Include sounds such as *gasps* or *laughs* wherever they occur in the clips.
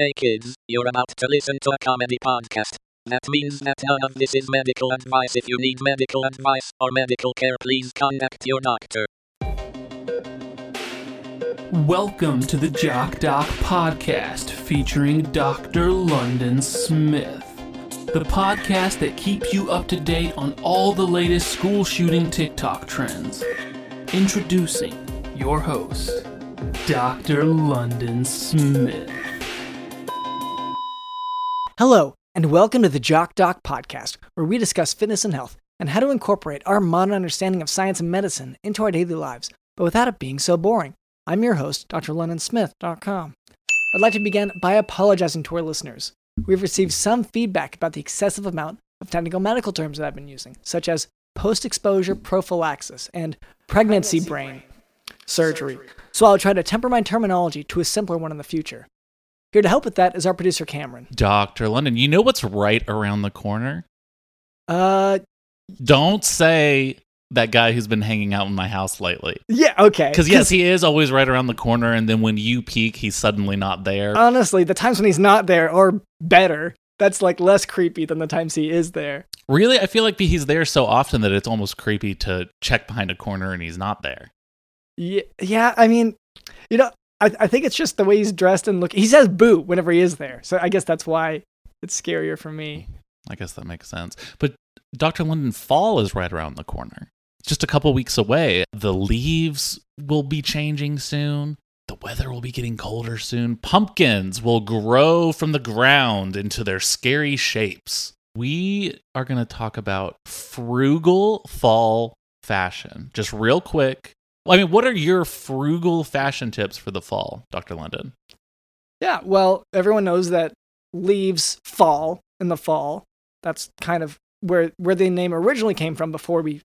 Hey kids, you're about to listen to a comedy podcast. That means that none of this is medical advice. If you need medical advice or medical care, please contact your doctor. Welcome to the Jock Doc podcast featuring Dr. London Smith. The podcast that keeps you up to date on all the latest school shooting TikTok trends. Introducing your host, Dr. London Smith. Hello, and welcome to the Jock Doc podcast, where we discuss fitness and health and how to incorporate our modern understanding of science and medicine into our daily lives, but without it being so boring. I'm your host, Dr. drlondonsmith.com. I'd like to begin by apologizing to our listeners. We've received some feedback about the excessive amount of technical medical terms that I've been using, such as post exposure prophylaxis and pregnancy brain surgery. So I'll try to temper my terminology to a simpler one in the future. Here to help with that is our producer, Cameron. Dr. London, you know what's right around the corner? Uh, Don't say that guy who's been hanging out in my house lately. yeah, okay. Because, yes, he is always right around the corner, and then when you peek, he's suddenly not there. honestly, the times when he's not there are better. That's like less creepy than the times he is there. really? I feel like he's there so often that it's almost creepy to check behind a corner and he's not there. Yeah, yeah. I mean, you know, I, I think it's just the way he's dressed and look. He says "boo" whenever he is there, so I guess that's why it's scarier for me. I guess that makes sense. But Dr. London Fall is right around the corner. Just a couple weeks away. The leaves will be changing soon. The weather will be getting colder soon. Pumpkins will grow from the ground into their scary shapes. We are going to talk about frugal fall fashion. Just real quick. I mean, what are your frugal fashion tips for the fall, Dr. London? Yeah. Well, everyone knows that leaves fall in the fall. That's kind of where where the name originally came from before we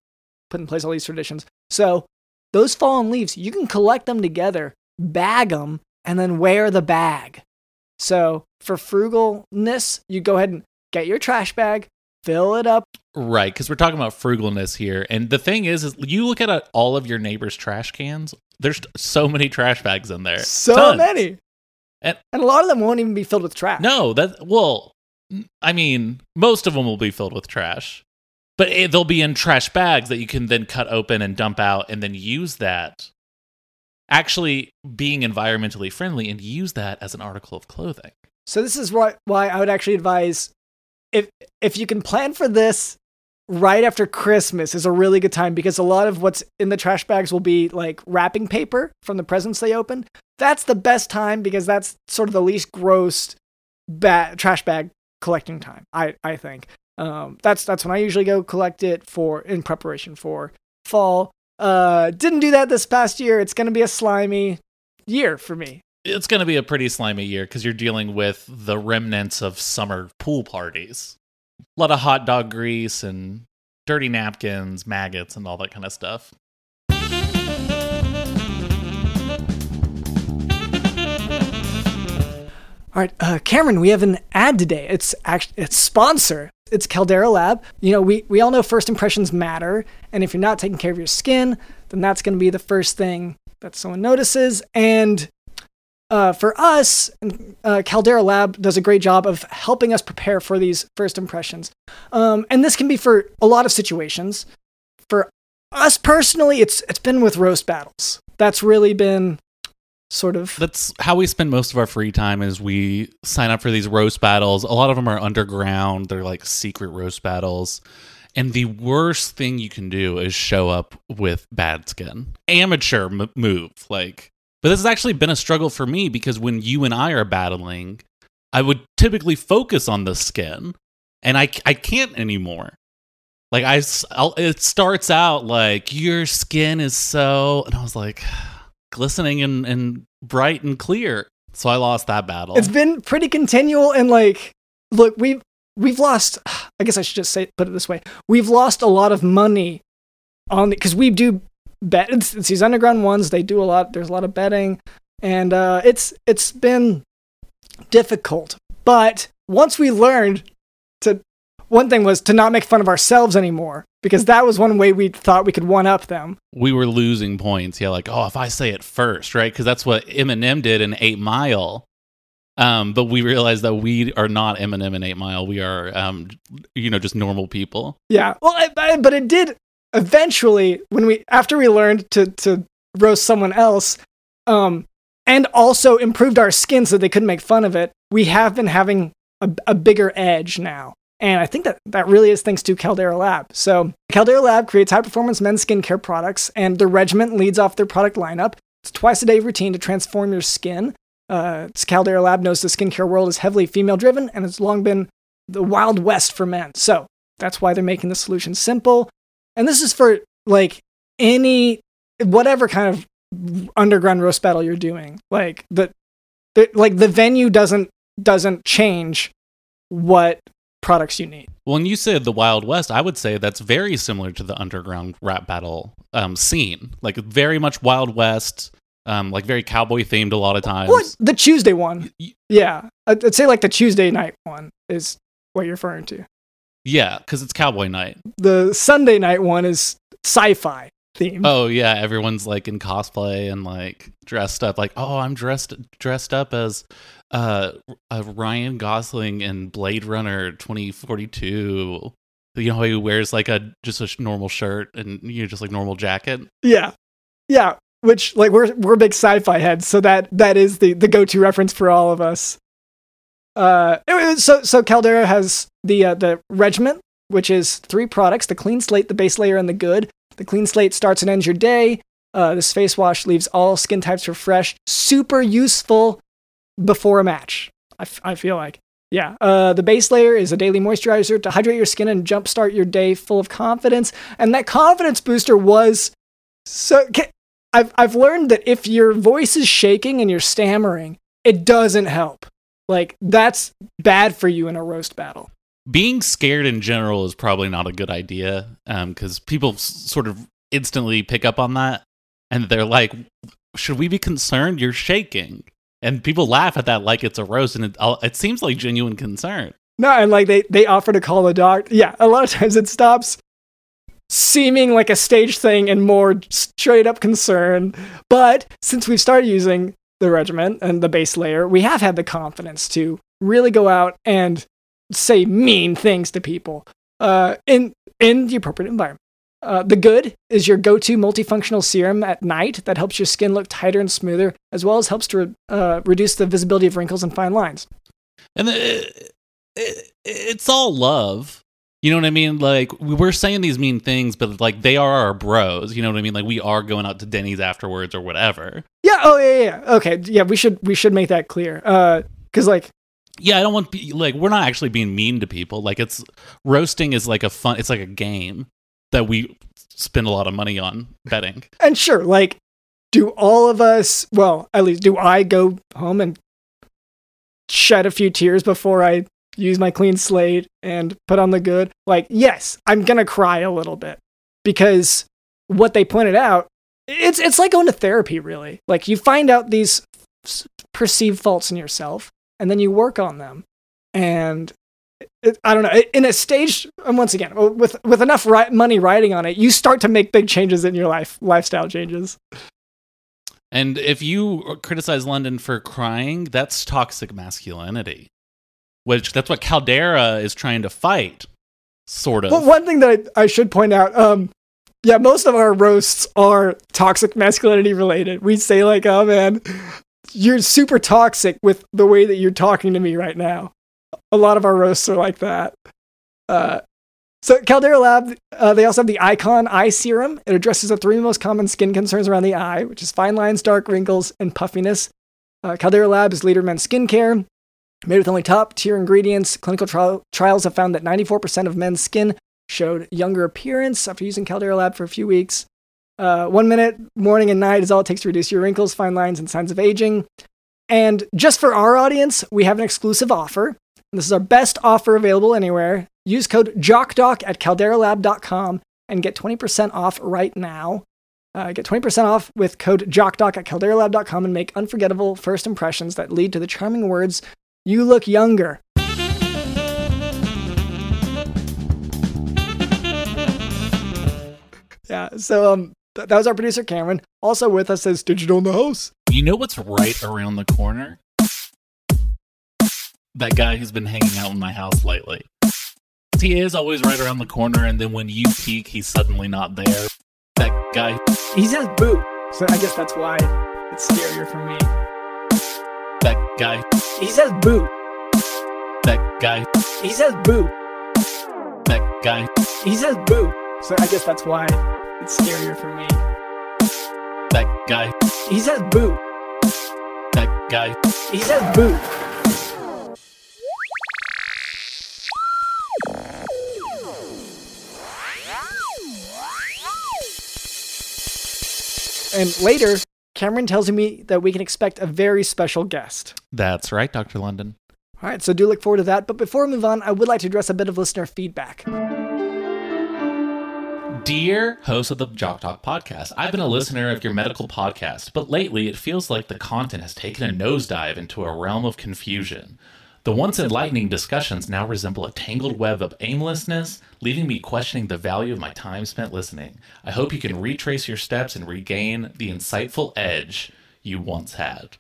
put in place all these traditions. So those fallen leaves, you can collect them together, bag them, and then wear the bag. So for frugalness, you go ahead and get your trash bag, fill it up. Right, because we're talking about frugalness here, and the thing is, is you look at uh, all of your neighbors' trash cans. There's so many trash bags in there. So Tons. many. And- and a lot of them won't even be filled with trash. No, that well, I mean, most of them will be filled with trash, but it, they'll be in trash bags that you can then cut open and dump out, and then use that. Actually, being environmentally friendly and use that as an article of clothing. So this is why why I would actually advise if if you can plan for this right after Christmas is a really good time because a lot of what's in the trash bags will be like wrapping paper from the presents they open. That's the best time because that's sort of the least gross ba- trash bag collecting time. I I think um, that's that's when I usually go collect it for in preparation for fall. Uh, didn't do that this past year. It's gonna be a slimy year for me. It's going to be a pretty slimy year because you're dealing with the remnants of summer pool parties. A lot of hot dog grease and dirty napkins, maggots, and all that kind of stuff. All right, uh, Cameron, we have an ad today. It's actually it's sponsor. It's Caldera Lab. You know, we we all know first impressions matter, and if you're not taking care of your skin, then that's going to be the first thing that someone notices. And uh, for us, uh, Caldera Lab does a great job of helping us prepare for these first impressions. Um, and this can be for a lot of situations. For us personally, it's it's been with roast battles. That's really been sort of That's how we spend most of our free time is we sign up for these roast battles. A lot of them are underground. They're like secret roast battles. And the worst thing you can do is show up with bad skin. Amateur m- move like but this has actually been a struggle for me because when you and I are battling, I would typically focus on the skin and I I can't anymore. Like I I'll, it starts out like your skin is so and I was like *sighs* glistening and, and bright and clear. So I lost that battle. It's been pretty continual and like look, we've we've lost *sighs* I guess I should just say put it this way. We've lost a lot of money on because we do bet it's, it's these underground ones, they do a lot there's a lot of betting and uh it's it's been difficult. But once we learned to one thing was to not make fun of ourselves anymore because that was one way we thought we could one up them. we were losing points. Yeah, like, oh, if I say it first, right? Because that's what Eminem did in Eight Mile. Um, but we realized that we are not Eminem and Eight Mile. We are, um, you know, just normal people. Yeah. Well, I, I- but it did eventually when we after we learned to to roast someone else, um, and also improved our skin so they couldn't make fun of it. We have been having a, a bigger edge now. And I think that that really is thanks to Caldera Lab. So Caldera Lab creates high performance men's skincare products, and the regiment leads off their product lineup. It's twice a day routine to transform your skin. Uh, Caldera Lab knows the skincare world is heavily female driven, and it's long been the wild west for men. So that's why they're making the solution simple. And this is for like any whatever kind of underground roast battle you're doing. Like the, the like the venue doesn't doesn't change what products you need. When you said the Wild West, I would say that's very similar to the underground rap battle um, scene. Like very much Wild West, um, like very cowboy themed a lot of times. What the Tuesday one? Yeah, I'd say like the Tuesday night one is what you're referring to. Yeah, because it's cowboy night. The Sunday night one is sci-fi themed. Oh yeah, everyone's like in cosplay and like dressed up. Like, oh, I'm dressed dressed up as uh, uh Ryan Gosling in Blade Runner 2042. You know how he wears like a just a normal shirt and you know just like normal jacket. Yeah, yeah. Which like we're we're big sci-fi heads, so that that is the the go-to reference for all of us. Uh, anyway, so so Caldera has the uh, the regiment, which is three products: the clean slate, the base layer, and the good. The clean slate starts and ends your day. Uh, this face wash leaves all skin types refreshed. Super useful before a match. I, f- I feel like. Yeah. Uh, the base layer is a daily moisturizer to hydrate your skin and jumpstart your day full of confidence. And that confidence booster was so. ca- I've I've learned that if your voice is shaking and you're stammering, it doesn't help. Like that's bad for you in a roast battle. Being scared in general is probably not a good idea um, because people s- sort of instantly pick up on that and they're like, "Should we be concerned? You're shaking." And people laugh at that like it's a roast, and it, it seems like genuine concern. No, and like they they offer to call the doctor. Yeah, a lot of times it stops seeming like a stage thing and more straight up concern. But since we've started using the regiment and the base layer, we have had the confidence to really go out and say mean things to people uh, in in the appropriate environment. Uh, the good is your go-to multifunctional serum at night that helps your skin look tighter and smoother, as well as helps to uh, reduce the visibility of wrinkles and fine lines. and it, it, it's all love. You know what i mean? Like we're saying these mean things but like they are our bros. You know what i mean? Like we are going out to denny's afterwards or whatever Yeah. Oh, yeah, yeah. yeah. Okay. Yeah, we should we should make that clear. Uh, because like yeah i don't want like we're not actually being mean to people like it's roasting is like a fun it's like a game that we spend a lot of money on betting *laughs* and sure, like, do all of us? Well, at least do I go home and shed a few tears before I use my clean slate and put on the good? Like, yes, I'm gonna cry a little bit because what they pointed out, it's it's like going to therapy. Really, like you find out these perceived faults in yourself, and then you work on them, and it, I don't know. In a stage, and once again, with with enough ri- money riding on it, you start to make big changes in your life, lifestyle changes. and if you criticize london for crying that's toxic masculinity which that's what caldera is trying to fight sort of well one thing that I, I should point out, um, yeah, most of our roasts are toxic masculinity related. We say like, "Oh man, you're super toxic with the way that you're talking to me right now." A lot of our roasts are like that. Uh, so Caldera Lab, uh, they also have the Icon Eye Serum. It addresses the three most common skin concerns around the eye, which is fine lines, dark wrinkles, and puffiness. Uh, Caldera Lab is leader in men's skincare. Made with only top tier ingredients, clinical trial- trials have found that 94% of men's skin showed younger appearance after using Caldera Lab for a few weeks. Uh, one minute, morning and night is all it takes to reduce your wrinkles, fine lines, and signs of aging. And just for our audience, we have an exclusive offer. This is our best offer available anywhere. Use code JOCKDOC at calderalab.com and get 20% off right now. Uh, get 20% off with code JOCKDOC at calderalab.com and make unforgettable first impressions that lead to the charming words, You look younger. Yeah, so um, th- that was our producer Cameron. Also with us is Digital in the House. You know what's right around the corner? that guy who's been hanging out in my house lately. He is always right around the corner, and then when you peek, he's suddenly not there. That guy. He says boo, so I guess that's why it's scarier for me. That guy. He says boo. That guy. He says boo. That guy. He says boo, so I guess that's why it's scarier for me. That guy. He says boo. That guy. He says boo. And later, Cameron tells me that we can expect a very special guest. That's right, Dr. London. All right, so do look forward to that. But before we move on, I would like to address a bit of listener feedback. Dear host of the Jock Talk podcast, I've been a listener of your medical podcast, but lately it feels like the content has taken a nosedive into a realm of confusion. The once enlightening discussions now resemble a tangled web of aimlessness, leaving me questioning the value of my time spent listening. I hope you can retrace your steps and regain the insightful edge you once had.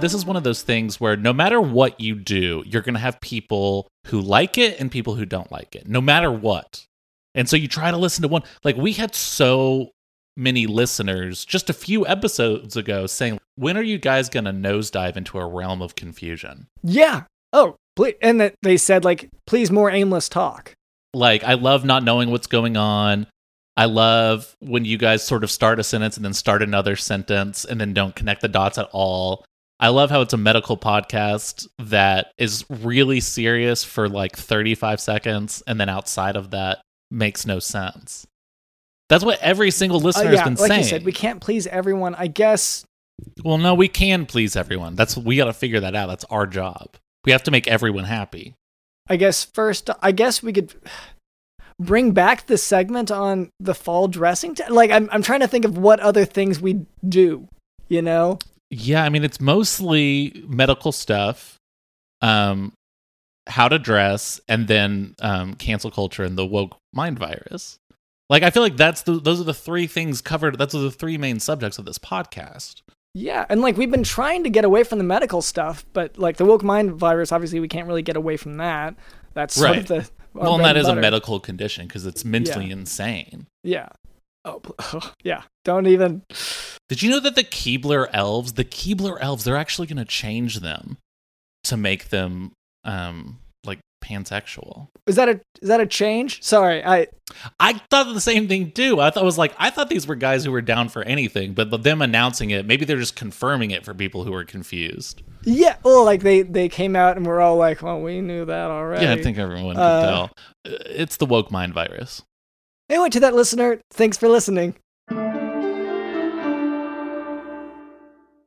This is one of those things where no matter what you do, you're going to have people who like it and people who don't like it, no matter what. And so you try to listen to one. Like we had so many listeners just a few episodes ago saying, when are you guys going to nosedive into a realm of confusion? Yeah. Oh, please. and that they said like, please more aimless talk. Like, I love not knowing what's going on. I love when you guys sort of start a sentence and then start another sentence and then don't connect the dots at all. I love how it's a medical podcast that is really serious for like 35 seconds and then outside of that makes no sense. That's what every single Uh, listener yeah, has been like saying. you said, we can't please everyone. I guess well, no, we can please everyone. That's we got to figure that out. That's our job. We have to make everyone happy. I guess first, I guess we could *sighs* bring back the segment on the fall dressing. T- like, I'm, I'm trying to think of what other things we do, you know? Yeah, I mean it's mostly medical stuff, um, how to dress, and then um, cancel culture and the woke mind virus. Like I feel like that's the those are the three things covered. That's the three main subjects of this podcast. Yeah. And like, we've been trying to get away from the medical stuff, but like the woke mind virus, obviously, we can't really get away from that. That's sort Right. of the. well, and that is a butter. medical condition because it's mentally insane. Yeah. Oh, *laughs* yeah. Don't even. Did you know that the Keebler elves, the Keebler elves, they're actually going to change them to make them um like pansexual. Is that a is that a change? Sorry, I I thought the same thing too. I thought was like I thought these were guys who were down for anything, but them announcing it, maybe they're just confirming it for people who are confused. yeah. Well, like they they came out and we're all like, well, we knew that already. Yeah, I think everyone can Uh, tell. Uh, It's the woke mind virus. Anyway, to that listener, thanks for listening.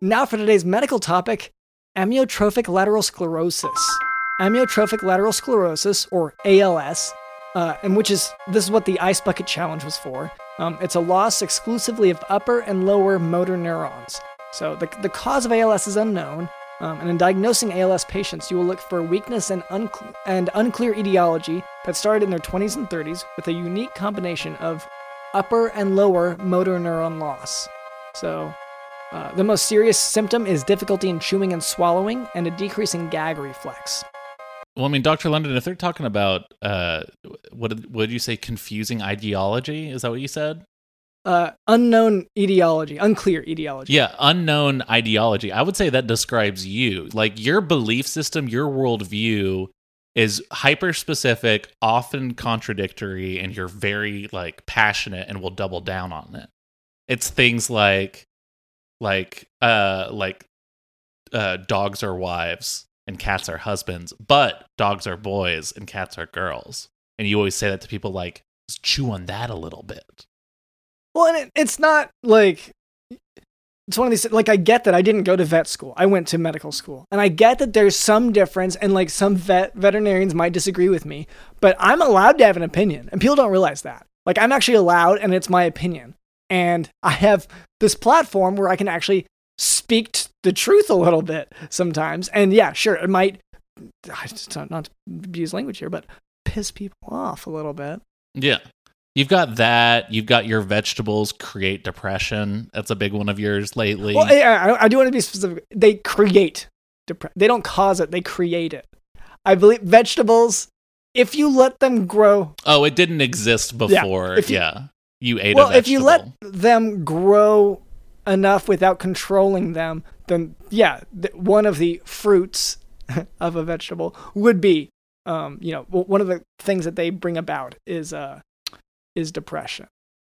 Now for today's medical topic amyotrophic lateral sclerosis. Amyotrophic lateral sclerosis, or ALS, uh, and which is this is what the Ice Bucket Challenge was for. Um, it's a loss exclusively of upper and lower motor neurons. So the, the cause of ALS is unknown, um, and in diagnosing ALS patients, you will look for weakness and, uncle- and unclear etiology that started in their 20s and 30s with a unique combination of upper and lower motor neuron loss. So, uh, the most serious symptom is difficulty in chewing and swallowing and a decrease in gag reflex. Well, I mean, Dr. London, if they're talking about uh, what would you say? Confusing ideology? Is that what you said? Uh, unknown etiology, unclear etiology. Yeah, unknown ideology. I would say that describes you. Like your belief system, your worldview is hyper specific, often contradictory, and you're very like passionate and will double down on it. It's things like like uh like uh dogs are wives and cats are husbands, but dogs are boys and cats are girls. And you always say that to people like "Just chew on that a little bit. Well, and it, it's not like it's one of these like I get that I didn't go to vet school. I went to medical school. And I get that there's some difference and like some vet veterinarians might disagree with me, but I'm allowed to have an opinion. And people don't realize that. Like I'm actually allowed and it's my opinion. And I have this platform where I can actually speak the truth a little bit sometimes. And yeah, sure, it might don't not to abuse language here, but piss people off a little bit. Yeah. You've got that. You've got your vegetables create depression. That's a big one of yours lately. Well, yeah, I, I do want to be specific. They create depre- they don't cause it; they create it. I believe vegetables, if you let them grow, Oh, it didn't exist Yeah, before. if you- yeah. You ate it. well, if you let them grow enough without controlling them, then yeah, th- one of the fruits *laughs* of a vegetable would be, um, you know, one of the things that they bring about is uh, is depression.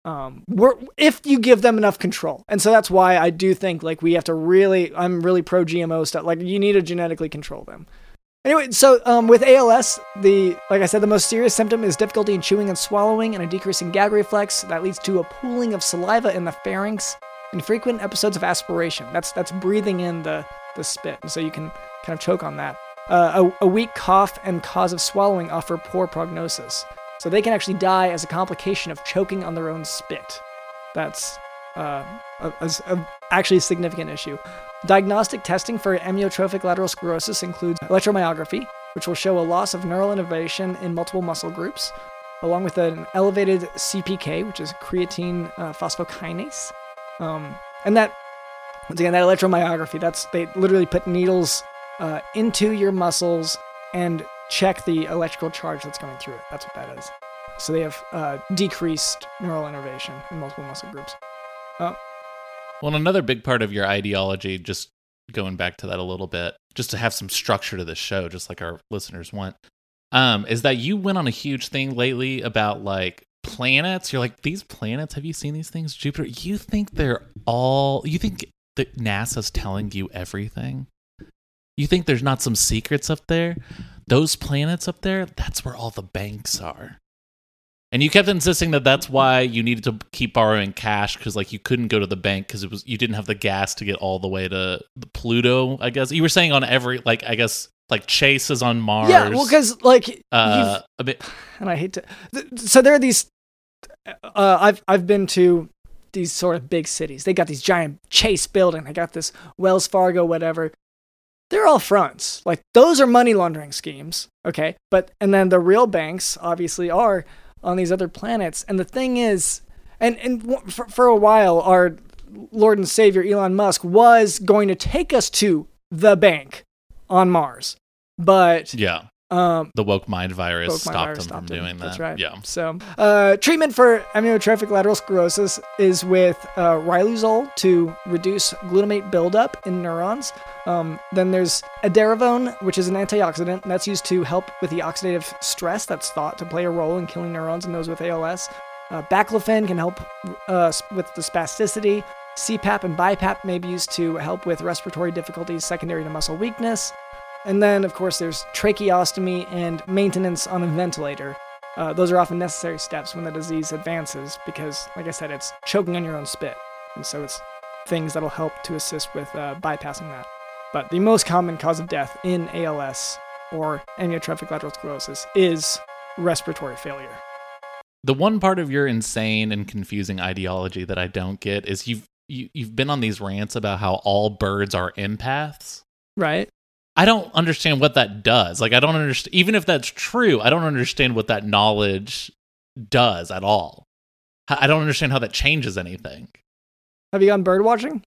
Um, we're, if you give them enough control, and so that's why I do think like we have to really, I'm really pro GMO stuff. Like you need to genetically control them. Anyway, so um, with ALS, the like I said, the most serious symptom is difficulty in chewing and swallowing, and a decrease in gag reflex that leads to a pooling of saliva in the pharynx and frequent episodes of aspiration. That's that's breathing in the the spit, and so you can kind of choke on that. Uh, a, a weak cough and cause of swallowing offer poor prognosis, so they can actually die as a complication of choking on their own spit. That's uh, a, a- a- actually a significant issue. Diagnostic testing for amyotrophic lateral sclerosis includes electromyography, which will show a loss of neural innervation in multiple muscle groups, along with an elevated CPK, which is creatine uh, phosphokinase. Um, and that, once again, that electromyography, that's they literally put needles uh, into your muscles and check the electrical charge that's going through it. That's what that is. So they have uh, decreased neural innervation in multiple muscle groups. Oh. Well, another big part of your ideology, just going back to that a little bit, just to have some structure to this show, just like our listeners want, um, is that you went on a huge thing lately about like planets. You're like, these planets, have you seen these things? Jupiter, you think they're all, you think that NASA's telling you everything? You think there's not some secrets up there? Those planets up there, that's where all the banks are. And you kept insisting that that's why you needed to keep borrowing cash because, like, you couldn't go to the bank because it was you didn't have the gas to get all the way to Pluto. I guess you were saying on every like I guess like Chase is on Mars. Yeah, well, because like uh, a bit. *sighs* and I hate to. th- So there are these. Uh, I've I've been to these sort of big cities. They got these giant Chase building. They got this Wells Fargo, whatever. They're all fronts. Like those are money laundering schemes. Okay, but and then the real banks obviously are on these other planets. And the thing is, and and for, for a while, our Lord and Savior Elon Musk was going to take us to the bank on Mars, but Yeah, um, the woke mind virus Woke stopped virus stopped from him. doing that. That's right. Yeah. So, uh, treatment for amyotrophic lateral sclerosis is with uh, riluzole to reduce glutamate buildup in neurons. Um, then there's edaravone, which is an antioxidant, and that's used to help with the oxidative stress that's thought to play a role in killing neurons in those with ALS. Uh, baclofen can help uh, with the spasticity. CPAP and BiPAP may be used to help with respiratory difficulties secondary to muscle weakness. And then, of course, there's tracheostomy and maintenance on a ventilator. Uh, those are often necessary steps when the disease advances because, like I said, it's choking on your own spit. And so it's things that'll help to assist with uh, bypassing that. But the most common cause of death in ALS or amyotrophic lateral sclerosis is respiratory failure. The one part of your insane and confusing ideology that I don't get is you've you, you've been on these rants about how all birds are empaths. Right? I don't understand what that does. Like I don't understand even if that's true, I don't understand what that knowledge does at all. I don't understand how that changes anything. Have you gone bird watching?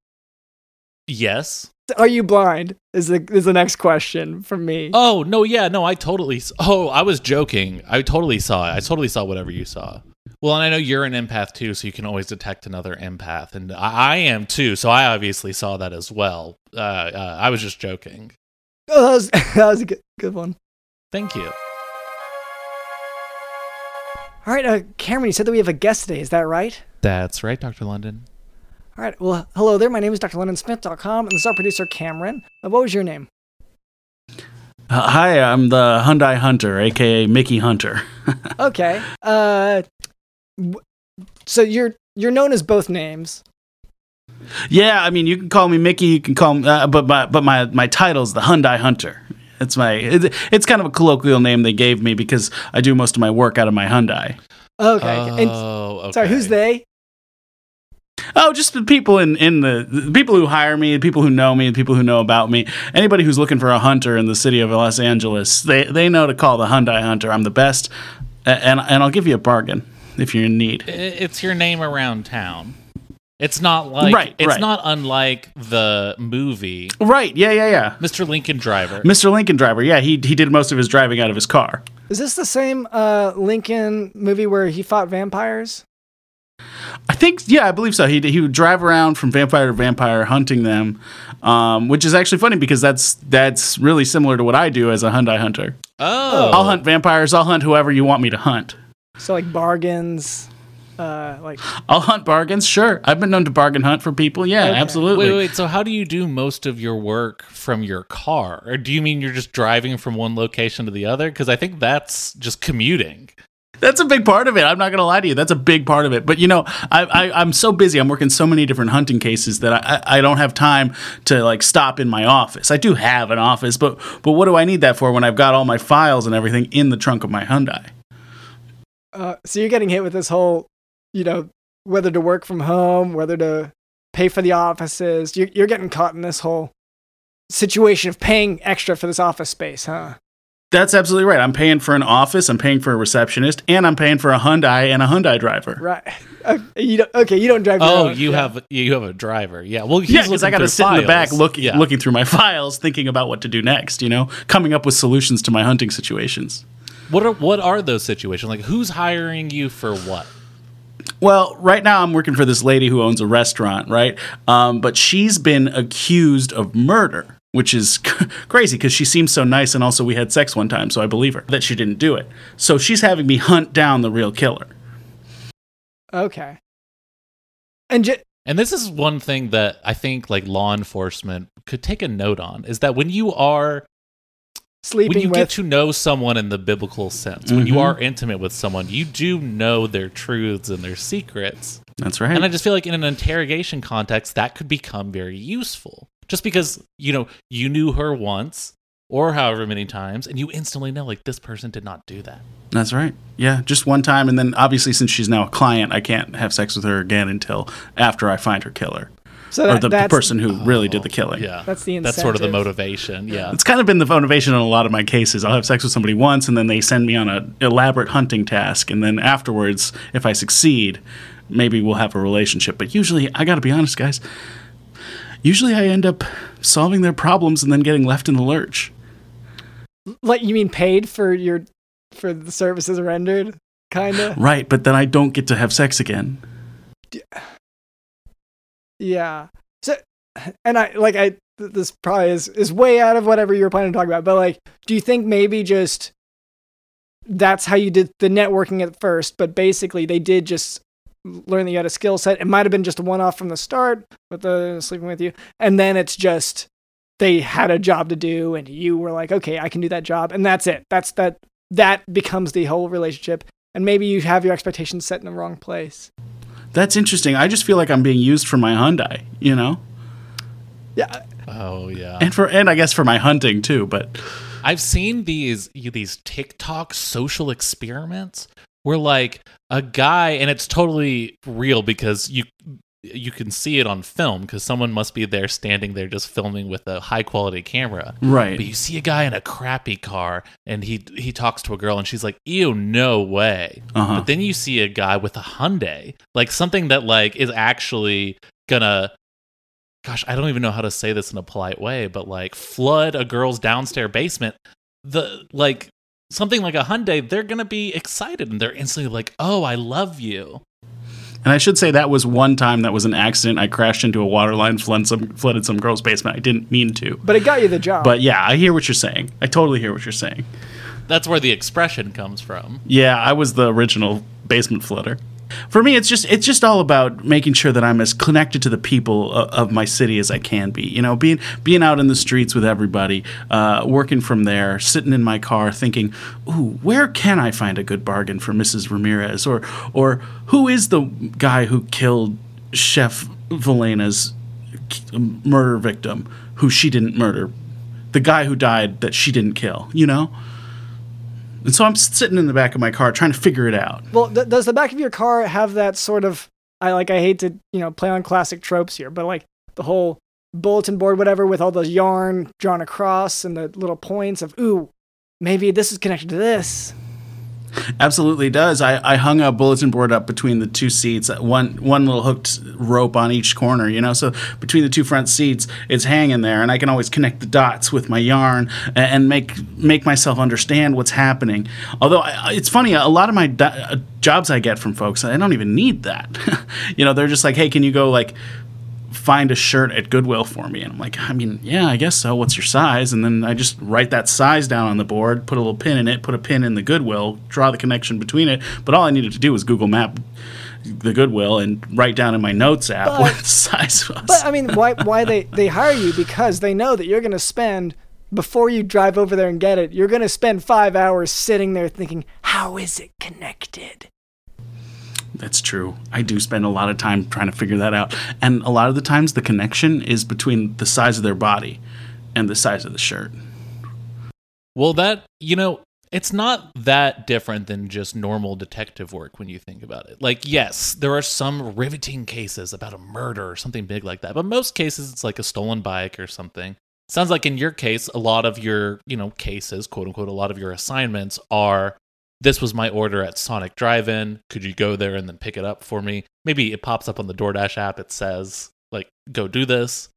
Yes. Are you blind? Is the is the next question from me. Oh, no, yeah, no, I totally Oh, I was joking. I totally saw it. I totally saw whatever you saw. Well, and I know you're an empath too, so you can always detect another empath, and I, I am too. So I obviously saw that as well. Uh, uh, I was just joking. Oh, that was, *laughs* that was a good, good one. Thank you. All right, uh, Cameron, you said that we have a guest today. Is that right? That's right, Doctor London. All right. Well, hello there. My name is drlondonsmith.com, and this is our producer, Cameron. Uh, what was your name? Uh, hi, I'm the Hyundai Hunter, aka Mickey Hunter. *laughs* Okay. Uh, w- so you're you're known as both names. Yeah, I mean, you can call me Mickey, you can call me, uh, but my but my my title's the Hyundai Hunter. It's my it, it's kind of a colloquial name they gave me because I do most of my work out of my Hyundai. Okay. and, Oh, okay. sorry, who's they? Oh, just the people in in the, the people who hire me, the people who know me, the people who know about me. Anybody who's looking for a hunter in the city of Los Angeles, they they know to call the Hyundai Hunter. I'm the best, and and I'll give you a bargain if you're in need. It's your name around town. It's not like Right, it's right. not unlike the movie Right. Yeah, yeah, yeah. Mr. Lincoln Driver. Mr. Lincoln Driver. Yeah, he he did most of his driving out of his car. Is this the same uh, Lincoln movie where he fought vampires? I think, yeah, I believe so. He he would drive around from vampire to vampire, hunting them, um, which is actually funny because that's that's really similar to what I do as a Hyundai hunter. Oh, I'll hunt vampires. I'll hunt whoever you want me to hunt. So like bargains, uh, like I'll hunt bargains. Sure, I've been known to bargain hunt for people. Yeah, Okay. absolutely. Wait, wait. So, how do you do most of your work from your car? Or do you mean you're just driving from one location to the other? Because I think that's just commuting. That's a big part of it. I'm not going to lie to you. That's a big part of it. But you know, I, I, I'm so busy. I'm working so many different hunting cases that I, I I don't have time to like stop in my office. I do have an office, but but what do I need that for when I've got all my files and everything in the trunk of my Hyundai? uh, so you're getting hit with this whole, you know, whether to work from home, whether to pay for the offices. You're you're getting caught in this whole situation of paying extra for this office space, huh? That's absolutely right. I'm paying for an office. I'm paying for a receptionist, and I'm paying for a Hyundai and a Hyundai driver. Right. *laughs* Uh, you don't, okay, you don't drive. your Oh, own. you Yeah. have you have a driver. Yeah. Well, he's Yeah, because I got to through sit in the back files. looking Yeah. looking through my *laughs* files, thinking about what to do next. You know, coming up with solutions to my hunting situations. What are what are those situations? Like, who's hiring you for what? Well, right now I'm working for this lady who owns a restaurant, right? Um, but she's been accused of murder, which is *laughs* crazy because she seems so nice, and also we had sex one time, so I believe her that she didn't do it. So she's having me hunt down the real killer. Okay. And j- And this is one thing that I think like law enforcement could take a note on is that when you are sleeping when you with get to know someone in the biblical sense, when you Mhm. are intimate with someone, you do know their truths and their secrets. That's right. And I just feel like in an interrogation context, that could become very useful. Just because, you know, you knew her once or however many times, and you instantly know, like, this person did not do that. That's right. Yeah, just one time, and then obviously since she's now a client, I can't have sex with her again until after I find her killer so or that, the, the that's, person who really did the oh, killing. Yeah. That's the That's sort of the motivation. Yeah. It's kind of been the motivation in a lot of my cases. I'll have sex with somebody once, and then they send me on an elaborate hunting task, and then afterwards, if I succeed, maybe we'll have a relationship. But usually, I got to be honest, guys. Usually, I end up solving their problems and then getting left in the lurch. like you mean paid for your for the services rendered, kind of. Right, but then I don't get to have sex again. Yeah. So, *sighs* and I like I this probably is is way out of whatever you were planning to talk about, but like, do you think maybe just that's how you did the networking at first, but basically they did just learn that you had a skill set. It might have been just a one off from the start with the sleeping with you, and then it's just they had a job to do, and you were like, okay, I can do that job, and that's it. That's that. That becomes the whole relationship, and maybe you have your expectations set in the wrong place. That's interesting. I just feel like I'm being used for my Hyundai, you know, Yeah. Oh, yeah. and for and I guess for my hunting too. But I've seen these these TikTok social experiments where like a guy and it's totally real because you you can see it on film because someone must be there standing there just filming with a high quality camera. right, But you see a guy in a crappy car and he he talks to a girl and she's like, "Ew, no way." uh-huh. But then you see a guy with a Hyundai, like something that like is actually gonna gosh, I don't even know how to say this in a polite way, but like flood a girl's downstairs basement. The like something like a Hyundai, they're gonna be excited and they're instantly like, "Oh, I love you." And I should say that was one time that was an accident. I crashed into a water line, flooded some, flooded some girl's basement. I didn't mean to. But it got you the job. But yeah, I hear what you're saying. I totally hear what you're saying. That's where the expression comes from. Yeah, I was the original basement flooder. For me, it's just it's just all about making sure that I'm as connected to the people of, my city as I can be. You know, being being out in the streets with everybody, uh, working from there, sitting in my car, thinking, "Ooh, where can I find a good bargain for Mrs. Ramirez?" Or or who is the guy who killed Chef Velena's murder victim, who she didn't murder, the guy who died that she didn't kill. You know. And so I'm sitting in the back of my car trying to figure it out. Well, th- does the back of your car have that sort of? I like. I hate to you know play on classic tropes here, but like the whole bulletin board, whatever, with all the yarn drawn across and the little points of ooh, maybe this is connected to this. Absolutely does. I, I hung a bulletin board up between the two seats, one one little hooked rope on each corner, you know. So between the two front seats, it's hanging there, and I can always connect the dots with my yarn and, and make make myself understand what's happening. Although I, it's funny, a lot of my do- uh, jobs I get from folks, I don't even need that. *laughs* you know, they're just like, "Hey, can you go like find a shirt at Goodwill for me. And I'm like, I mean, yeah, I guess so. What's your size? And then I just write that size down on the board, put a little pin in it, put a pin in the Goodwill, draw the connection between it. But all I needed to do was Google Map the Goodwill and write down in my notes app But- what the *laughs* size was. But I mean, why why they they hire you because they know that you're going to spend before you drive over there and get it. You're going to spend 5 hours sitting there thinking, "How is it connected?" That's true. I do spend a lot of time trying to figure that out. And a lot of the times the connection is between the size of their body and the size of the shirt. Well, that, you know, it's not that different than just normal detective work when you think about it. Like, yes, there are some riveting cases about a murder or something big like that, but most cases it's like a stolen bike or something. Sounds like in your case, a lot of your, you know, cases, quote unquote, a lot of your assignments are this was my order at Sonic Drive In. Could you go there and then pick it up for me? Maybe it pops up on the DoorDash app. It says, like, go do this.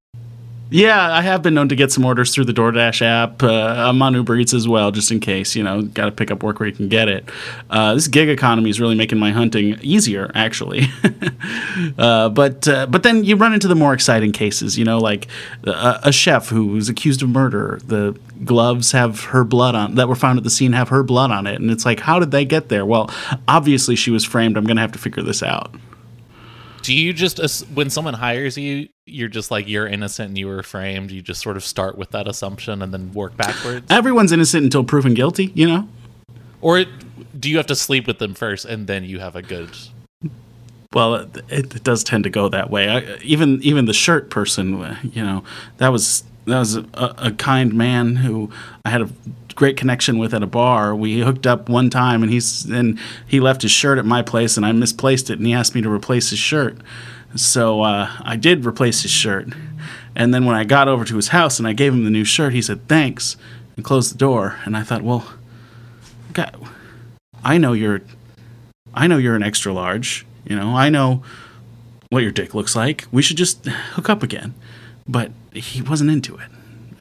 Yeah, I have been known to get some orders through the DoorDash app. Uh, I'm on Uber Eats as well, just in case. You know, got to pick up work where you can get it. Uh, this gig economy is really making my hunting easier, actually. *laughs* uh, but uh, but then you run into the more exciting cases. You know, like a, a chef who was accused of murder. The gloves have her blood on that were found at the scene have her blood on it, and it's like, how did they get there? Well, obviously she was framed. I'm going to have to figure this out. Do you just when someone hires you, you're just like you're innocent and you were framed. You just sort of start with that assumption and then work backwards, Everyone's innocent until proven guilty. You know. or it, do you have to sleep with them first and then you have a good? Well, it, it does tend to go that way. I, even even the shirt person, you know, that was that was a, a kind man who I had a great connection with at a bar. We hooked up one time, and he's and he left his shirt at my place, and I misplaced it, and he asked me to replace his shirt. So uh, I did replace his shirt, and then when I got over to his house and I gave him the new shirt, he said thanks and closed the door. And I thought, well, God, I know you're I know you're an extra large. You know, I know what your dick looks like. We should just hook up again. But he wasn't into it.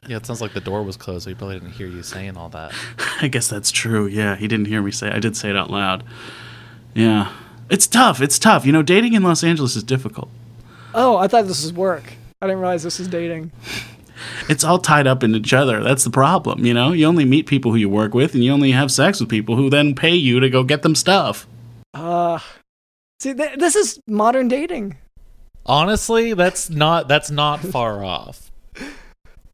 Yeah, it sounds like the door was closed. So he probably didn't hear you saying all that. *laughs* I guess that's true. Yeah, he didn't hear me say. I did say it out loud. Yeah, it's tough. It's tough. You know, dating in Los Angeles is difficult. Oh, I thought this was work. I didn't realize this was dating. *laughs* It's all tied up in each other. That's the problem. You know, you only meet people who you work with, and you only have sex with people who then pay you to go get them stuff. Uh See, th- this is modern dating. Honestly, that's not that's not far off.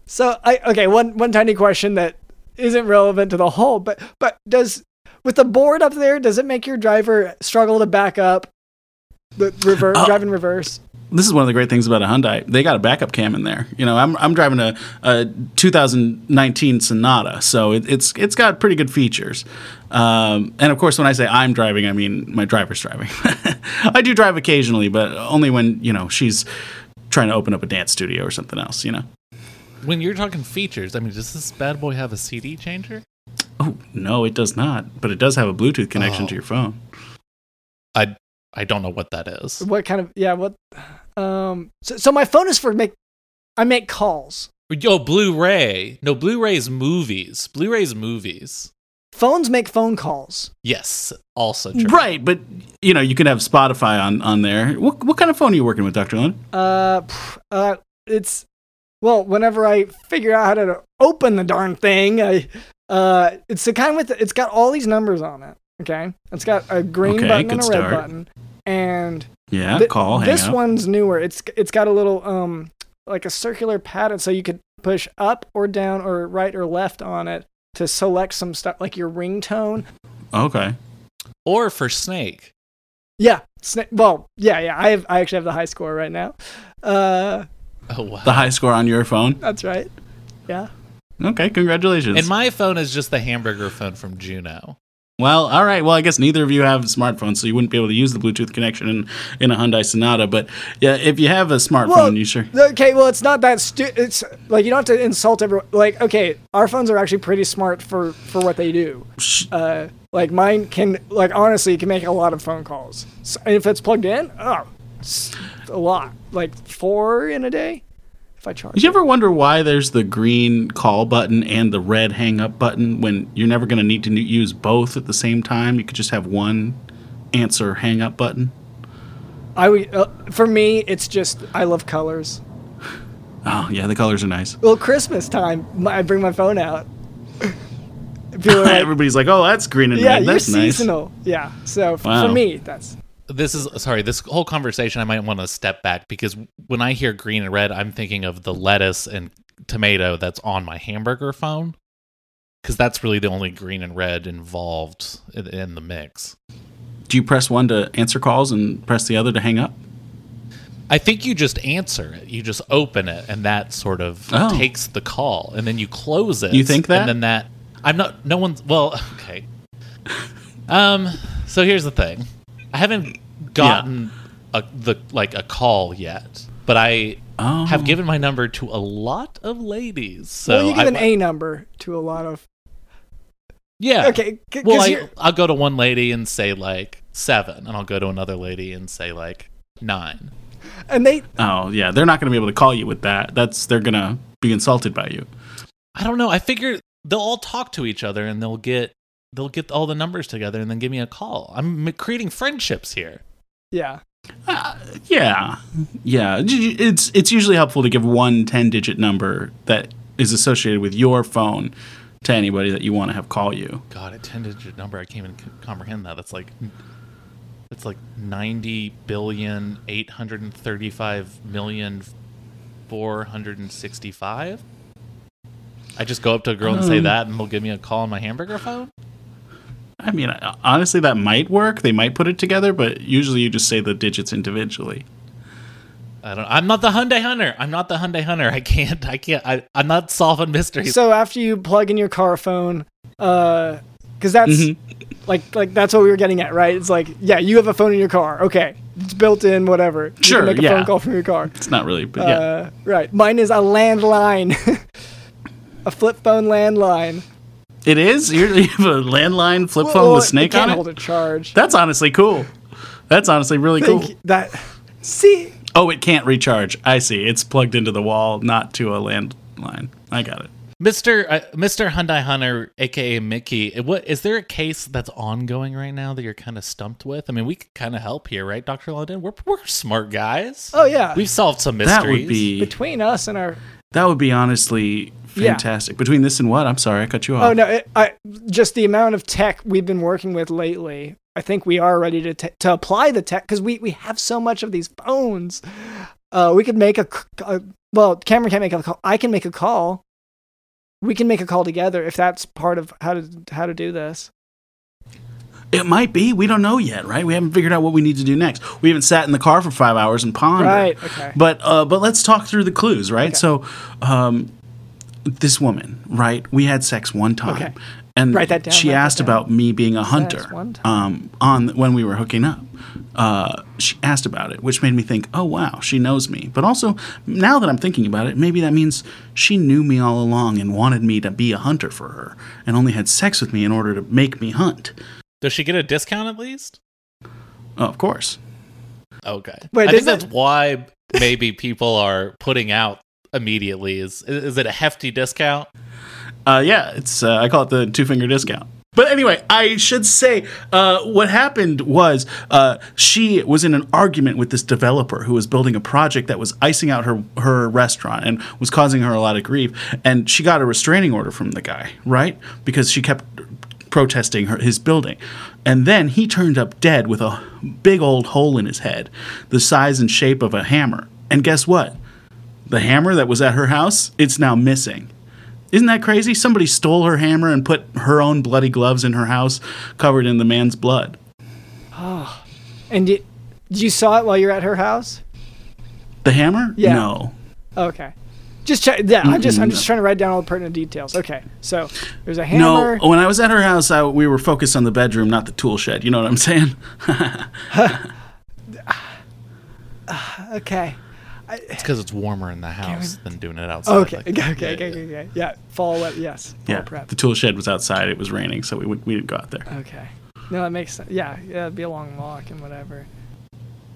So, I okay, one one tiny question that isn't relevant to the whole, but but does with the board up there, does it make your driver struggle to back up, the reverse, Oh. Uh, drive in reverse? This is one of the great things about a Hyundai. They got a backup cam in there. You know, I'm I'm driving a, a 2019 Sonata, so it, it's it's got pretty good features. Um, and of course, when I say I'm driving, I mean my driver's driving. *laughs* I do drive occasionally, but only when you know she's trying to open up a dance studio or something else. You know. When you're talking features, I mean, does this bad boy have a CD changer? Oh no, it does not. But it does have a Bluetooth connection Oh. to your phone. I I don't know what that is. What kind of yeah? What? Um. So, so my phone is for make. I make calls. Yo, Blu-ray. No, Blu-ray's movies. Blu-ray's movies. Phones make phone calls. Yes, also true. Right, but you know you can have Spotify on on there. What what kind of phone are you working with, Doctor Lund? Uh, uh, it's well, whenever I figure out how to open the darn thing, I uh, it's the kind with it's got all these numbers on it. Okay, it's got a green Okay, button and a red start. button, and Yeah, thi- call, hang this up. one's newer. It's it's got a little um like a circular pattern, so you could push up or down or right or left on it to select some stuff like your ringtone. Okay. Or for Snake. Yeah, sna- well, yeah, yeah. I have I actually have the high score right now. Uh, Oh wow. The high score on your phone. that's right. Yeah. Okay, congratulations. And my phone is just the hamburger phone from Juno. Well, all right. Well, I guess neither of you have smartphones, so you wouldn't be able to use the Bluetooth connection in, in a Hyundai Sonata. But yeah, if you have a smartphone, Well, you sure. Okay, well, it's not that stu- It's like you don't have to insult everyone. Like, okay, our phones are actually pretty smart for for what they do. Uh, Like mine can, like honestly, can make a lot of phone calls. So, and if it's plugged in, oh, a lot. Like four in a day, if I charge. Did you it. ever wonder why there's the green call button and the red hang up button when you're never going to need to use both at the same time? You could just have one answer hang up button. I would. Uh, for me, it's just I love colors. Oh, yeah, the colors are nice. Well, Christmas time, my, I bring my phone out. *laughs* *laughs* Like, Everybody's like, oh, that's green and yeah, red. you're That's nice. seasonal. Yeah. So f- Wow. for me, that's This is sorry. This whole conversation, I might want to step back because when I hear green and red, I'm thinking of the lettuce and tomato that's on my hamburger phone, because that's really the only green and red involved in, in the mix. Do you press one to answer calls and press the other to hang up? I think you just answer it. You just open it, and that sort of Oh. takes the call, and then you close it. You think that? And then that I'm not. No one's. Well, *laughs* okay. Um. So here's the thing. I haven't gotten a, the like a call yet, but I Oh. have given my number to a lot of ladies. So well, you give I, an A number to a lot of. Yeah. Okay, c- Well, 'cause I, I'll go to one lady and say like seven, and I'll go to another lady and say like nine. And they, Oh, yeah. They're not going to be able to call you with that. That's They're going to be insulted by you. I don't know. I figure they'll all talk to each other and they'll get they'll get all the numbers together and then give me a call. I'm creating friendships here. yeah. Uh, yeah. Yeah. It's, it's usually helpful to give one 10 digit number that is associated with your phone to anybody that you want to have call you. God, a ten digit number. I can't even comprehend that. That's like it's like ninety billion eight hundred and thirty five million four hundred and sixty five. I just go up to a girl and say Um, that, and they'll give me a call on my hamburger phone. I mean, uh, honestly, that might work. They might put it together, but usually you just say the digits individually. I don't. I'm not the Hyundai Hunter. I'm not the Hyundai Hunter. I can't. I can't. I, I'm not solving mysteries. So after you plug in your car phone, uh, because that's Mhm. like like that's what we were getting at, right? It's like, yeah, you have a phone in your car. Okay, it's built in, whatever. You Sure, can make a yeah. phone call from your car. It's not really, but yeah. Uh, right. Mine is a landline, *laughs* a flip phone landline. It is? You're, *laughs* you have a landline flip phone with Snake it can't on hold it? a charge. That's honestly cool. That's honestly really Thank cool. you- That see, Oh, it can't recharge. I see. It's plugged into the wall, not to a landline. I got it. Mr. Uh, Mr. Hyundai Hunter, aka Mickey, what is there a case that's ongoing right now that you're kind of stumped with? I mean, we could kind of help here, right, Doctor London? We're we're smart guys. oh yeah, We've solved some mysteries. That mysteries. would be between us and our that would be honestly Yeah. fantastic. Between this and what? I'm sorry, I cut you off. Oh no! It, I just the amount of tech we've been working with lately. I think we are ready to te- to apply the tech because we we have so much of these phones. Uh, we could make a well. Cameron can't make a call. I can make a call. We can make a call together if that's part of how to how to do this. It might be. We don't know yet, right? We haven't figured out what we need to do next. We haven't sat in the car for five hours and pondered. Right. Okay. But uh, but let's talk through the clues, right? Okay. So, um, this woman, right? We had sex one time, Okay. and Write that down, she write that asked down. about me being a hunter. Um, on when we were hooking up, uh, she asked about it, which made me think, oh wow, she knows me. But also, now that I'm thinking about it, maybe that means she knew me all along and wanted me to be a hunter for her, and only had sex with me in order to make me hunt. Does she get a discount at least? Oh, of course. Okay. Wait, I think is that- that's why maybe people are putting out immediately. Is is it a hefty discount? Uh, yeah, it's uh, I call it the two finger discount. But anyway, I should say uh, what happened was uh, she was in an argument with this developer who was building a project that was icing out her her restaurant and was causing her a lot of grief. And she got a restraining order from the guy, right? Because she kept protesting her, his building. And then he turned up dead with a big old hole in his head, the size and shape of a hammer. And guess what? The hammer that was at her house, it's now missing. Isn't that crazy? Somebody stole her hammer and put her own bloody gloves in her house covered in the man's blood. Oh. And did, you saw it while you're at her house? The hammer? Yeah. No. Okay. Just check. Yeah, I'm just I'm just trying to write down all the pertinent details. Okay. So there's a hammer. No, when I was at her house, I, we were focused on the bedroom, not the tool shed. You know what I'm saying? *laughs* *sighs* *sighs* *sighs* Okay. It's because it's warmer in the house than doing it outside. Okay, like- okay, okay, Yeah, okay, yeah. okay, okay. Yeah, fall wet. Yes, fall Yeah, prep. the tool shed was outside. It was raining, so we would, we didn't go out there. Okay. No, that makes sense. Yeah, yeah, it'd be a long walk and whatever.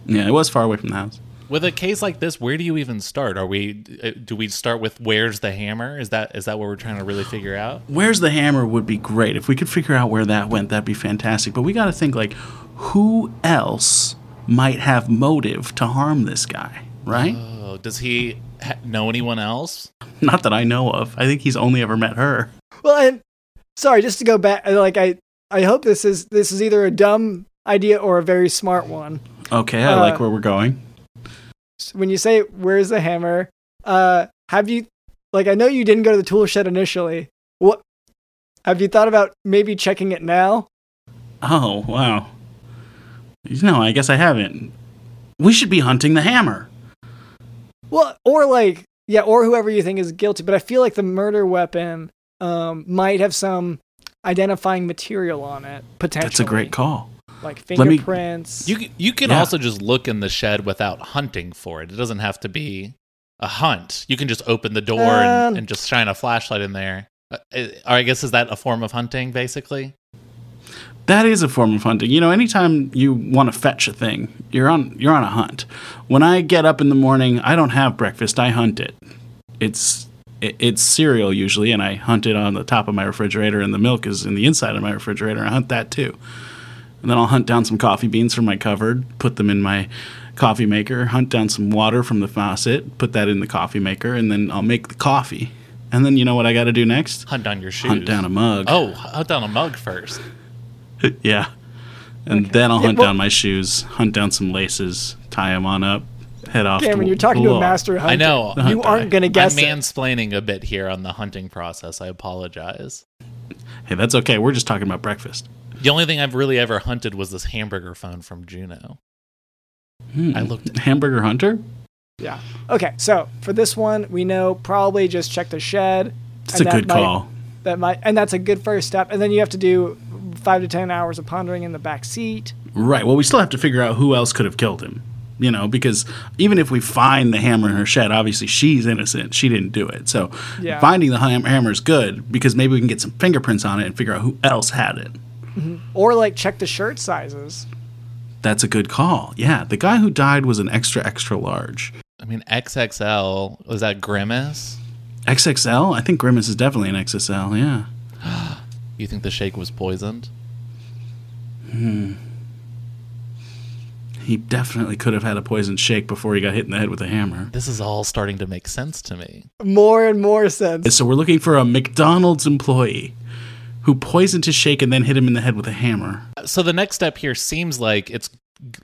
Yeah, it was far away from the house. With a case like this, where do you even start? Are we? uh, Do we start with where's the hammer? Is that is that what we're trying to really figure out? Where's the hammer would be great. If we could figure out where that went, that'd be fantastic. But we got to think like, who else might have motive to harm this guy, right? Oh, does he ha- know anyone else? Not that I know of. I think he's only ever met her. Well, and sorry, just to go back, like I, I hope this is this is either a dumb idea or a very smart one. Okay, I Uh, like where we're going. When you say where's the hammer, uh, have you, like, I know you didn't go to the tool shed initially. What have you thought about maybe checking it now? Oh, wow. No, I guess I haven't. We should be hunting the hammer. Well, or like, yeah, or whoever you think is guilty. But I feel like the murder weapon um, might have some identifying material on it. Potentially, That's a great call. Like Let me- fingerprints. You you can Yeah. also just look in the shed without hunting for it. It doesn't have to be a hunt. You can just open the door and, Um, and just shine a flashlight in there. Uh, uh, or I guess is that a form of hunting, basically? That is a form of hunting. You know, anytime you want to fetch a thing, you're on you're on a hunt. When I get up in the morning, I don't have breakfast. I hunt it. It's it, it's cereal usually, and I hunt it on the top of my refrigerator, and the milk is in the inside of my refrigerator. I hunt that too, and then I'll hunt down some coffee beans from my cupboard, put them in my coffee maker, hunt down some water from the faucet, put that in the coffee maker, and then I'll make the coffee. And then you know what I got to do next? Hunt down your shoes. Hunt down a mug. Oh, hunt down a mug first. *laughs* yeah. And then I'll Yeah, hunt well- down my shoes, hunt down some laces, tie them on up, head off. Cameron, to you're talking to a master hunter. I know. You aren't gonna guess I'm it. mansplaining a bit here on the hunting process. I apologize. Hey, that's okay. We're just talking about breakfast. The only thing I've really ever hunted was this hamburger phone from Juno. Hmm. I looked- Hamburger Hunter. Yeah. Okay, so for this one, we know probably just check the shed. It's a good might- call. That might, and that's a good first step. And then you have to do five to ten hours of pondering in the back seat. Right. Well, we still have to figure out who else could have killed him. You know, because even if we find the hammer in her shed, obviously she's innocent. She didn't do it. So Yeah. finding the ham- hammer is good because maybe we can get some fingerprints on it and figure out who else had it. Mm-hmm. Or like check the shirt sizes. That's a good call. Yeah, the guy who died was an extra extra large. I mean, XXL was that Grimace? XXL? I think Grimace is definitely an XXL. Yeah. *gasps* *gasps* You think the shake was poisoned? Hmm. He definitely could have had a poisoned shake before he got hit in the head with a hammer. This is all starting to make sense to me. More and more sense. So we're looking for a McDonald's employee who poisoned his shake and then hit him in the head with a hammer. So the next step here seems like it's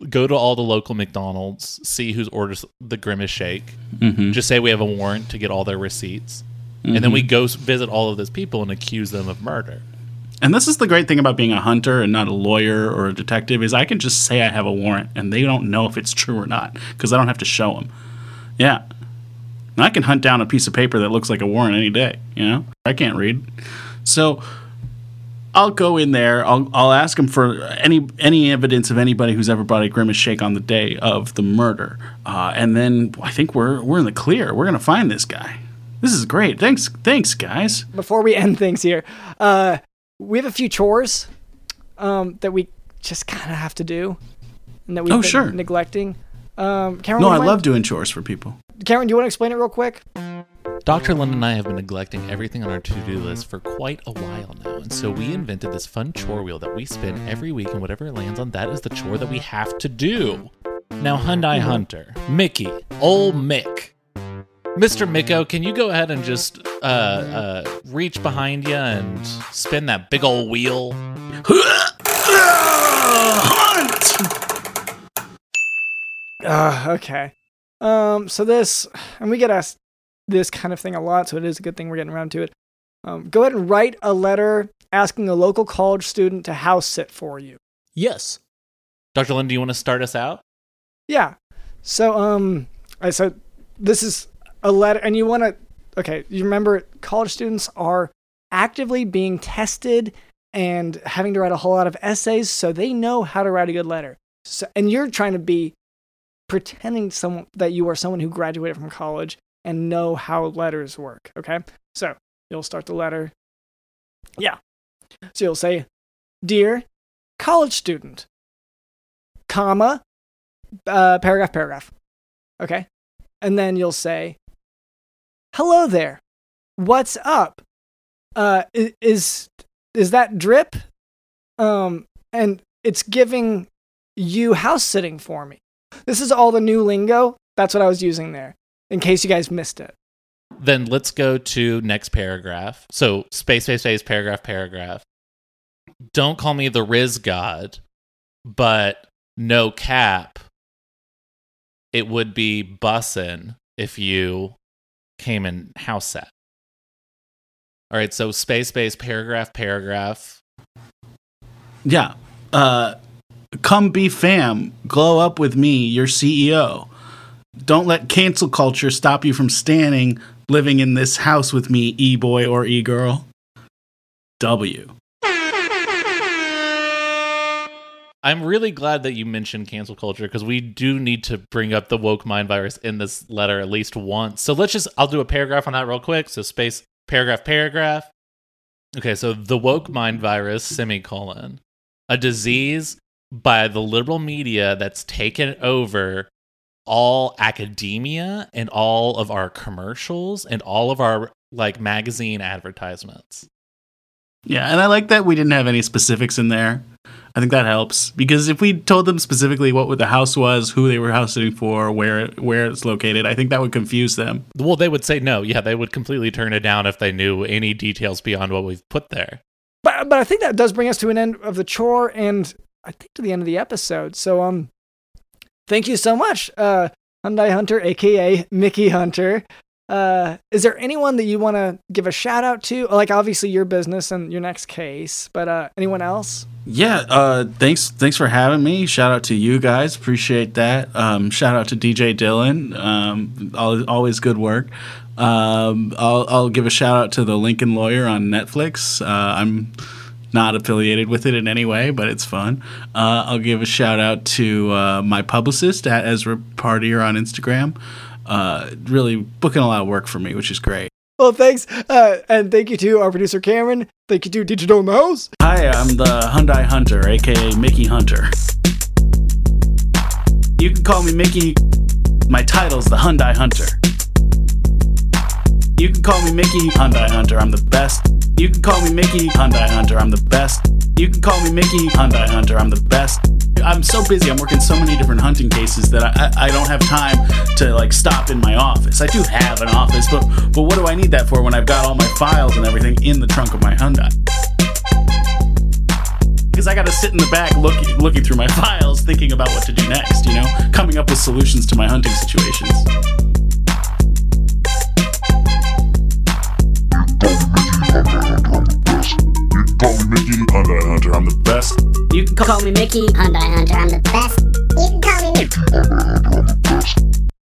go to all the local McDonald's, see who's orders the Grimace shake. Mm-hmm. Just say we have a warrant to get all their receipts, and then we go visit all of those people and accuse them of murder. And this is the great thing about being a hunter and not a lawyer or a detective is I can just say I have a warrant and they don't know if it's true or not because I don't have to show them. Yeah. And I can hunt down a piece of paper that looks like a warrant any day, you know? I can't read. So I'll go in there. I'll I'll ask him for any any evidence of anybody who's ever bought a grimace shake on the day of the murder, uh, and then I think we're we're in the clear. We're gonna find this guy. This is great. Thanks, thanks, guys. Before we end things here, uh, we have a few chores um, that we just kind of have to do, and that we've Oh, been sure. neglecting. Um, Cameron, No, I you love doing chores for people. Cameron, do you want to explain it real quick? Dr. London and I have been neglecting everything on our to do list for quite a while now, and so we invented this fun chore wheel that we spin every week, and whatever it lands on, that is the chore that we have to do. Now, Hyundai Hunter, Mickey, old Mick. Mr. Micko, can you go ahead and just uh, uh, reach behind you and spin that big old wheel? Hunt! Uh, okay. Um, so this, and we get asked this kind of thing a lot, so it is a good thing we're getting around to it. Um, go ahead and write a letter asking a local college student to house sit for you. Yes. Dr. London, do you want to start us out? Yeah. So, um, I so this is a letter, and you want to, okay, you remember college students are actively being tested and having to write a whole lot of essays, so they know how to write a good letter. So, and you're trying to be pretending someone that you are someone who graduated from college and know how letters work. Okay, so you'll start the letter. Yeah, so you'll say, "Dear college student," comma, uh, paragraph, paragraph. Okay, and then you'll say, "Hello there, what's up? Uh, is is that drip? Um, and it's giving you house sitting for me. This is all the new lingo. That's what I was using there, in case you guys missed it. Then let's go to next paragraph. So space, space, space, paragraph, paragraph. Don't call me the Riz God, but no cap. It would be bussin' if you came in house set. All right, so space, space, paragraph, paragraph. Yeah. Uh, come be fam. Glow up with me, your CEO. Don't let cancel culture stop you from standing, living in this house with me, e boy or e girl. W. I'm really glad that you mentioned cancel culture because we do need to bring up the woke mind virus in this letter at least once. So let's just, I'll do a paragraph on that real quick. So space, paragraph, paragraph. Okay, so the woke mind virus, semicolon, a disease by the liberal media that's taken over all academia and all of our commercials and all of our like magazine advertisements. Yeah, and I like that we didn't have any specifics in there. I think that helps because if we told them specifically what the house was, who they were house sitting for, where where it's located, I think that would confuse them. Well, they would say no. Yeah, they would completely turn it down if they knew any details beyond what we've put there. But but I think that does bring us to an end of the chore and I think to the end of the episode. So um thank you so much, uh Hyundai Hunter, aka Mickey Hunter. Uh is there anyone that you want to give a shout out to? Like obviously your business and your next case, but uh anyone else? Yeah, uh, thanks thanks for having me. Shout out to you guys, appreciate that. Um, shout out to DJ Dylan, um, al- always good work. Um, I'll, I'll give a shout out to the Lincoln Lawyer on Netflix. Uh, I'm not affiliated with it in any way, but it's fun. Uh, I'll give a shout out to uh, my publicist at Ezra Parter on Instagram. Uh, really booking a lot of work for me, which is great. Well, thanks. Uh and thank you to our producer Cameron. Thank you to Digital in the House. Hi, I'm the Hyundai Hunter, aka Mickey Hunter. You can call me Mickey. My title's the Hyundai Hunter. You can call me Mickey Hyundai Hunter. I'm the best. You can call me Mickey Hyundai Hunter. I'm the best. You can call me Mickey Hyundai Hunter. I'm the best. I'm so busy. I'm working so many different hunting cases that I, I, I don't have time to like stop in my office. I do have an office, but but what do I need that for when I've got all my files and everything in the trunk of my Hyundai? because I got to sit in the back looking looking through my files, thinking about what to do next. You know, coming up with solutions to my hunting situations. Hunter, Hunter, I'm the best. You can call me Mickey, Hunter, Hunter, I'm the best. You can call me Mickey, Hunter, Hunter, I'm the best. You can call me Mickey, Hunter, Hunter, I'm the best.